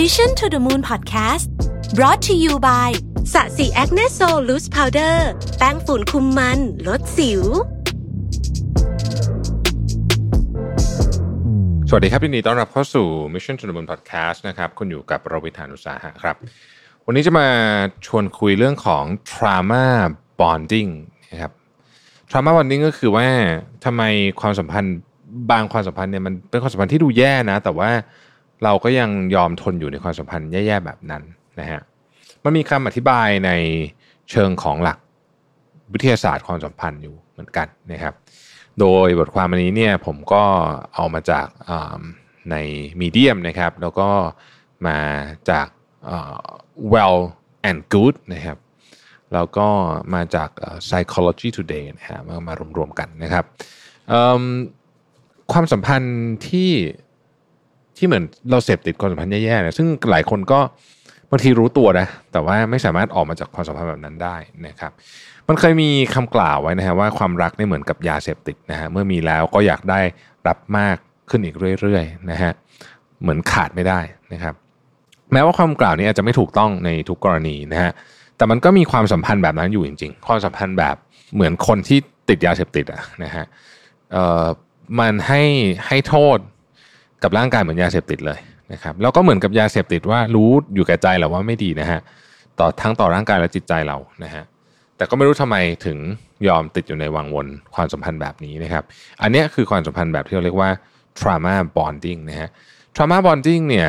Mission to the Moon Podcast brought to you by Sasi Acne Sol Loose Powder แป้งฝุ่นคุมมัน ลดสิว สวัสดีครับยินดีต้อนรับเข้าสู่ Mission to the Moon Podcast นะครับ คุณอยู่กับรวิศ หาญอุตสาหะครับ วันนี้จะมาชวนคุยเรื่องของ trauma bonding นะครับ trauma bonding ก็คือว่าทำไมความสัมพันธ์บางความสัมพันธ์เนี่ยมันเป็นความสัมพันธ์ที่ดูแย่นะ แต่ว่า เราก็ยังยอมทนอยู่ในความสัมพันธ์แย่ๆแบบนั้นนะฮะมันมีคำอธิบายในเชิงของหลักวิทยาศาสตร์ความสัมพันธ์อยู่เหมือนกันนะครับ โดยบทความอันนี้เนี่ยผมก็เอามาจากในมีเดียมนะครับ แล้วก็มาจาก well and good นะครับแล้วก็มาจาก psychology today นะฮะมามารวมๆกันนะครับความสัมพันธ์ที่ ที่เหมือนเราเสพติดความสัมพันธ์แย่ๆเนี่ยซึ่งหลายคนก็บางทีรู้ตัวนะแต่ว่าไม่สามารถออกมาจากความสัมพันธ์แบบนั้นได้นะครับ มันเคยมีคำกล่าวไว้นะฮะว่าความรักเนี่ยเหมือนกับยาเสพติดนะฮะเมื่อมีแล้วก็อยากได้รับมากขึ้นอีกเรื่อยๆนะฮะเหมือนขาดไม่ได้นะครับ แม้ว่าความกล่าวนี้อาจจะไม่ถูกต้องในทุกกรณีนะฮะแต่มันก็มีความสัมพันธ์แบบนั้นอยู่จริง ๆ ความสัมพันธ์แบบเหมือนคนที่ติดยาเสพติดอะนะฮะเอ่อมันให้ให้โทษ กับร่างกายเหมือนยาเสพติดเลยนะครับแล้วก็เหมือนกับยาเสพติดว่ารู้อยู่แก่ใจแหละว่าไม่ดีนะฮะต่อทั้งต่อร่างกายและจิตใจเรานะฮะแต่ก็ไม่รู้ทำไมถึงยอมติดอยู่ในวังวนความสัมพันธ์แบบนี้นะครับ อันนี้คือความสัมพันธ์แบบที่เราเรียกว่า trauma bonding นะฮะ trauma bonding เนี่ย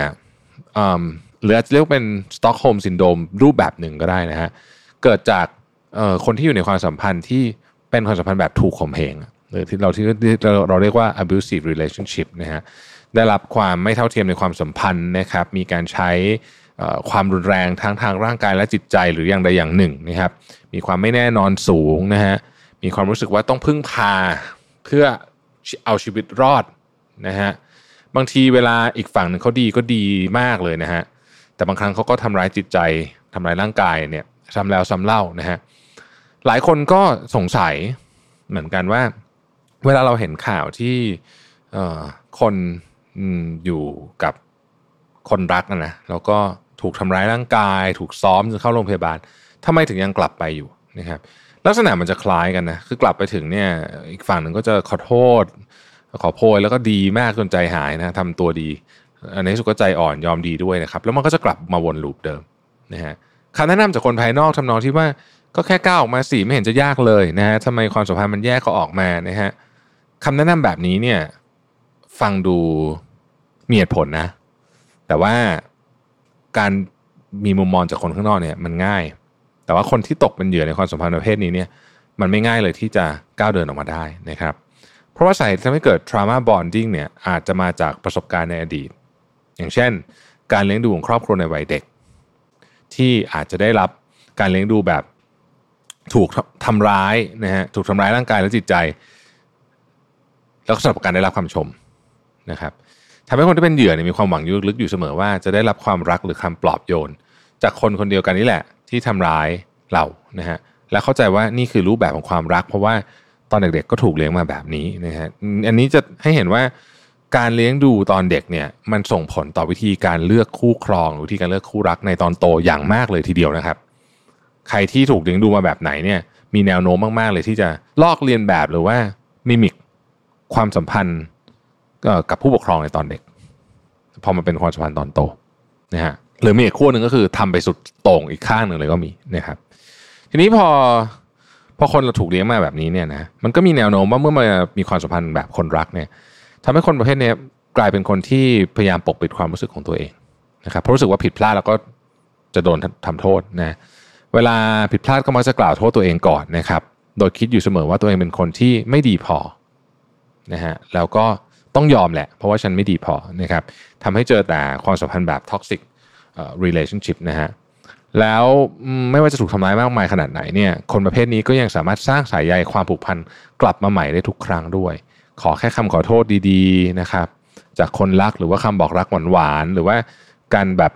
หรืออาจจะเรียกเป็น Stockholm syndrome รูปแบบหนึ่งก็ได้นะฮะ เกิดจากคนที่อยู่ในความสัมพันธ์ที่เป็นความสัมพันธ์แบบถูกข่มเหง หรือที่เราที่เราเราเรียกว่า abusive relationship นะฮะได้รับความไม่เท่าเทียมในความสัมพันธ์นะครับมีการใช้ความรุนแรงทั้งทางร่างกายและจิตใจหรืออย่างใดอย่างหนึ่งนะครับมีความไม่แน่นอนสูงนะฮะมีความรู้สึกว่าต้องพึ่งพาเพื่อเอาชีวิตรอดนะฮะบางทีเวลาอีกฝั่งหนึ่งเขาดีก็ดีมากเลยนะฮะแต่บางครั้งเขาก็ทำร้ายจิตใจทำร้ายร่างกายเนี่ยซ้ำแล้วซ้ำเล่านะฮะหลายคนก็สงสัยเหมือนกันว่า เวลาเราเห็นข่าวที่คนอยู่กับคนรักนะนะแล้วก็ถูกทำร้ายร่างกาย ถูกซ้อมจนเข้าโรงพยาบาลทำไมถึงยังกลับไปอยู่นะครับ ลักษณะมันจะคล้ายกันนะคือกลับไปถึงเนี่ยอีกฝั่งหนึ่งก็จะขอโทษ ขอโพยแล้วก็ดีมากจนใจหายนะทำตัวดี อันนี้สุดก็ใจอ่อนยอมดีด้วยนะครับ แล้วมันก็จะกลับมาวนลูปเดิมนะฮะคำแนะนำจากคนภายนอกทำนองที่ว่าก็แค่ก้าวออกมาสิไม่เห็นจะยากเลยนะฮะทำไมความสัมพันธ์มันแยกก็ออกมานะฮะ คำแนะนำแบบนี้เนี่ย ฟังดูมีเหตุผลนะ แต่ว่าการมีมุมมองจากคนข้างนอกเนี่ยมันง่าย แต่ว่าคนที่ตกเป็นเหยื่อในความสัมพันธ์ประเภทนี้เนี่ย มันไม่ง่ายเลยที่จะก้าวเดินออกมาได้นะครับ เพราะว่าสาเหตุที่ทำให้เกิด trauma bonding เนี่ยอาจจะมาจากประสบการณ์ในอดีต อย่างเช่น การเลี้ยงดูของครอบครัวในวัยเด็ก ที่อาจจะได้รับการเลี้ยงดูแบบถูกทำร้ายนะฮะถูกทำร้ายร่างกายและจิตใจ แล้วก็สำหรับการได้รับคำชมนะครับทำให้คนที่เป็นเหยื่อเนี่ยมีความหวังลึกอยู่เสมอว่าจะได้รับความรักหรือคำปลอบโยน จากคนคนเดียวกันนี่แหละ ที่ทำร้ายเรานะฮะและเข้าใจว่านี่คือรูปแบบของความรัก เพราะว่าตอนเด็กๆก็ถูกเลี้ยงมาแบบนี้นะฮะอันนี้จะให้เห็นว่าการเลี้ยงดูตอนเด็กเนี่ยมันส่งผลต่อวิธีการเลือกคู่ครองหรือวิธีการเลือกคู่รักในตอนโตอย่างมากเลยทีเดียวนะครับ ใครที่ถูกเลี้ยงดูมาแบบไหนเนี่ยมีแนวโน้มมากๆเลยที่จะลอกเลียนแบบหรือว่ามิมิก ความสัมพันธ์กับผู้ปกครองในตอนเด็ก พอมาเป็นความสัมพันธ์ตอนโตนะฮะหรือมีอีกขั้วหนึ่งก็คือทำไปสุดโต่งอีกข้างหนึ่งเลยก็มีนะครับ ทีนี้พอพอคนเราถูกเลี้ยงมาแบบนี้เนี่ยนะมันก็มีแนวโน้มว่าเมื่อมามีความสัมพันธ์แบบคนรักเนี่ยทำให้คนประเภทนี้กลายเป็นคนที่พยายามปกปิดความรู้สึกของตัวเองนะครับเพราะรู้สึกว่าผิดพลาดแล้วก็จะโดนทำโทษนะเวลาผิดพลาดก็มักจะกล่าวโทษตัวเองก่อนนะครับ โดยคิดอยู่เสมอว่าตัวเองเป็นคนที่ไม่ดีพอ นะฮะแล้วก็ต้องยอมแหละ เพราะว่าฉันไม่ดีพอนะครับทำให้เจอแต่ความสัมพันธ์แบบ toxic relationship นะฮะแล้วไม่ว่าจะถูกทำร้ายมากมายขนาดไหนเนี่ยคนประเภทนี้ก็ยังสามารถสร้างสายใยความผูกพันกลับมาใหม่ได้ทุกครั้งด้วย ขอแค่คำขอโทษดีๆนะครับจากคนรักหรือว่าคำบอกรักหวานๆหรือว่าการแบบ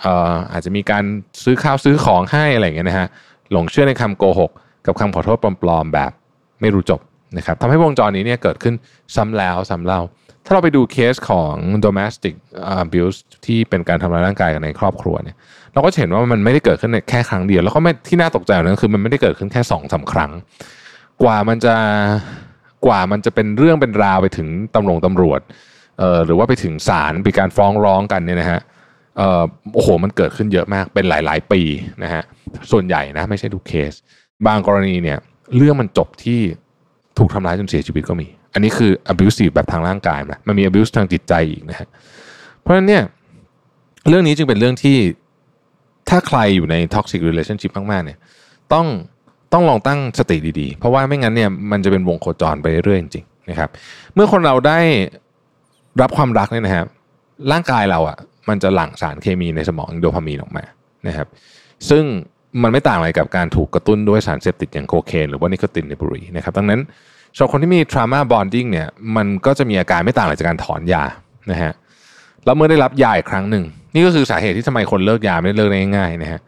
เอ่ออาจจะมีการซื้อข้าวซื้อของให้อะไรอย่างเงี้ยนะฮะหลงเชื่อในคำโกหก กับคำขอโทษปลอมๆแบบไม่รู้จบ นะครับทำให้วงจรนี้เนี่ยเกิดขึ้นซ้ำแล้วซ้ำเล่า ถ้าเราไปดูเคสของ domestic abuse ที่เป็นการทำร้ายร่างกายกันในครอบครัวเนี่ยเราก็เห็นว่ามันไม่ได้เกิดขึ้นแค่ครั้งเดียว แล้วก็ไม่ที่น่าตกใจนั้นคือมันไม่ได้เกิดขึ้นแค่สองสาครั้ง กว่ามันจะกว่ามันจะเป็นเรื่องเป็นราวไปถึงตำรวจตำรวจเอ่อหรือว่าไปถึงศาลมีการฟ้องร้องกันเนี่ยนะฮะเอ่อโอ้โหมันเกิดขึ้นเยอะมากเป็นหลาย ๆ ปีนะฮะส่วนใหญ่นะไม่ใช่ทุกเคส บางกรณีเนี่ยเรื่องมันจบที่ ถูกทำร้ายจนเสียชีวิตก็มี อันนี้คือ abusive แบบทางร่างกายนะมันมี abuse ทางจิตใจอีกนะฮะเพราะฉะนั้นเนี่ยเรื่องนี้จึงเป็นเรื่องที่ถ้าใครอยู่ใน toxic relationship มากๆเนี่ยต้องต้องลองตั้งสติดีๆ เพราะว่าไม่งั้นเนี่ยมันจะเป็นวงโคจรไปเรื่อยจริงๆนะครับ เมื่อคนเราได้รับความรักเนี่ยนะครับร่างกายเราอะมันจะหลั่งสารเคมีในสมองโดพามีนออกมานะครับ ซึ่ง มันไม่ต่างอะไรกับการถูกกระตุ้นด้วยสารเสพติดอย่างโคเคนหรือว่านิโคตินในบุหรี่นะครับดังนั้นสำหรับคนที่มี trauma bonding เนี่ยมันก็จะมีอาการไม่ต่างอะไรจากการถอนยานะฮะแล้วเมื่อได้รับยาอีกครั้งหนึ่ง นี่ก็คือสาเหตุที่ทำไมคนเลิกยาไม่ได้เลิกได้ง่ายๆนะฮะ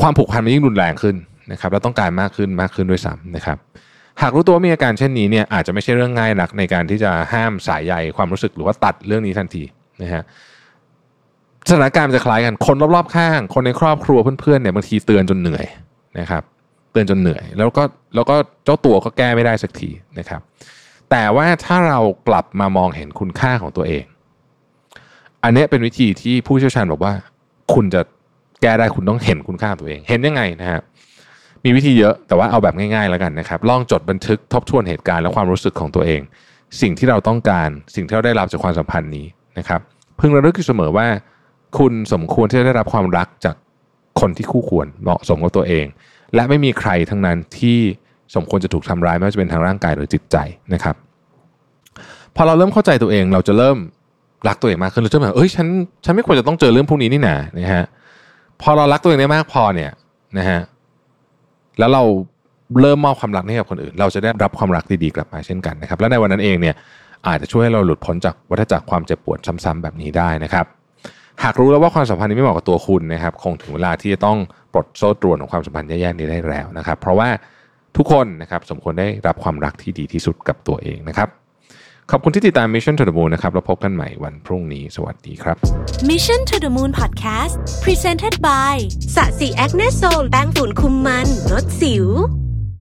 ความผูกพันมันยิ่งรุนแรงขึ้นนะครับแล้วต้องการมากขึ้นมากขึ้นด้วยซ้ำนะครับ หากรู้ตัวว่ามีอาการเช่นนี้เนี่ยอาจจะไม่ใช่เรื่องง่ายหนักในการที่จะห้ามสายใยความรู้สึกหรือว่าตัดเรื่องนี้ทันทีนะฮะ สถานการณ์จะคล้ายกันคนรอบๆข้าง คนในครอบครัวเพื่อนๆเนี่ยบางทีเตือนจนเหนื่อยนะครับ เตือนจนเหนื่อย แล้วก็แล้วก็เจ้าตัวก็แก้ไม่ได้สักทีนะครับ แต่ว่าถ้าเรากลับมามองเห็นคุณค่าของตัวเอง อันนี้เป็นวิธีที่ผู้เชี่ยวชาญบอกว่า คุณจะแก้ได้คุณต้องเห็นคุณค่าตัวเอง เห็นยังไงนะฮะมีวิธีเยอะแต่ว่าเอาแบบง่ายๆแล้วกันนะครับ ลองจดบันทึกทบทวนเหตุการณ์และความรู้สึกของตัวเอง สิ่งที่เราต้องการสิ่งที่เราได้รับจากความสัมพันธ์นี้นะครับ พึงระลึกอยู่เสมอว่า คุณสมควรที่จะได้รับความรักจากคนที่คู่ควรเหมาะสมกับตัวเอง และไม่มีใครทั้งนั้นที่สมควรจะถูกทำร้ายไม่ว่าจะเป็นทางร่างกายหรือจิตใจนะครับพอเราเริ่มเข้าใจตัวเองเราจะเริ่มรักตัวเองมากขึ้นเราจะแบบเอ้ยฉันฉันไม่ควรจะต้องเจอเรื่องพวกนี้นี่นานะฮะพอเรารักตัวเองได้มากพอเนี่ยนะฮะแล้วเราเริ่มมอบความรักให้กับคนอื่น เราจะได้รับความรักดีๆกลับมาเช่นกันนะครับ และในวันนั้นเองเนี่ยอาจจะช่วยให้เราหลุดพ้นจากวัฏจักรความเจ็บปวดซ้ำๆแบบนี้ได้นะครับ หากรู้แล้วว่าความสัมพันธ์นี้ไม่เหมาะกับตัวคุณนะครับ คงถึงเวลาที่จะต้องปลดโซ่ตรวนของความสัมพันธ์แย่ๆนี้ได้แล้วนะครับ เพราะว่าทุกคนนะครับสมควรได้รับความรักที่ดีที่สุดกับตัวเองนะครับ ขอบคุณที่ติดตาม Mission to the Moon นะครับแล้วพบกันใหม่วันพรุ่งนี้ สวัสดีครับ Mission to the Moon Podcast Presented by สะสีแอคเนสโซลแป้งฝุ่นคุมมันลดสิว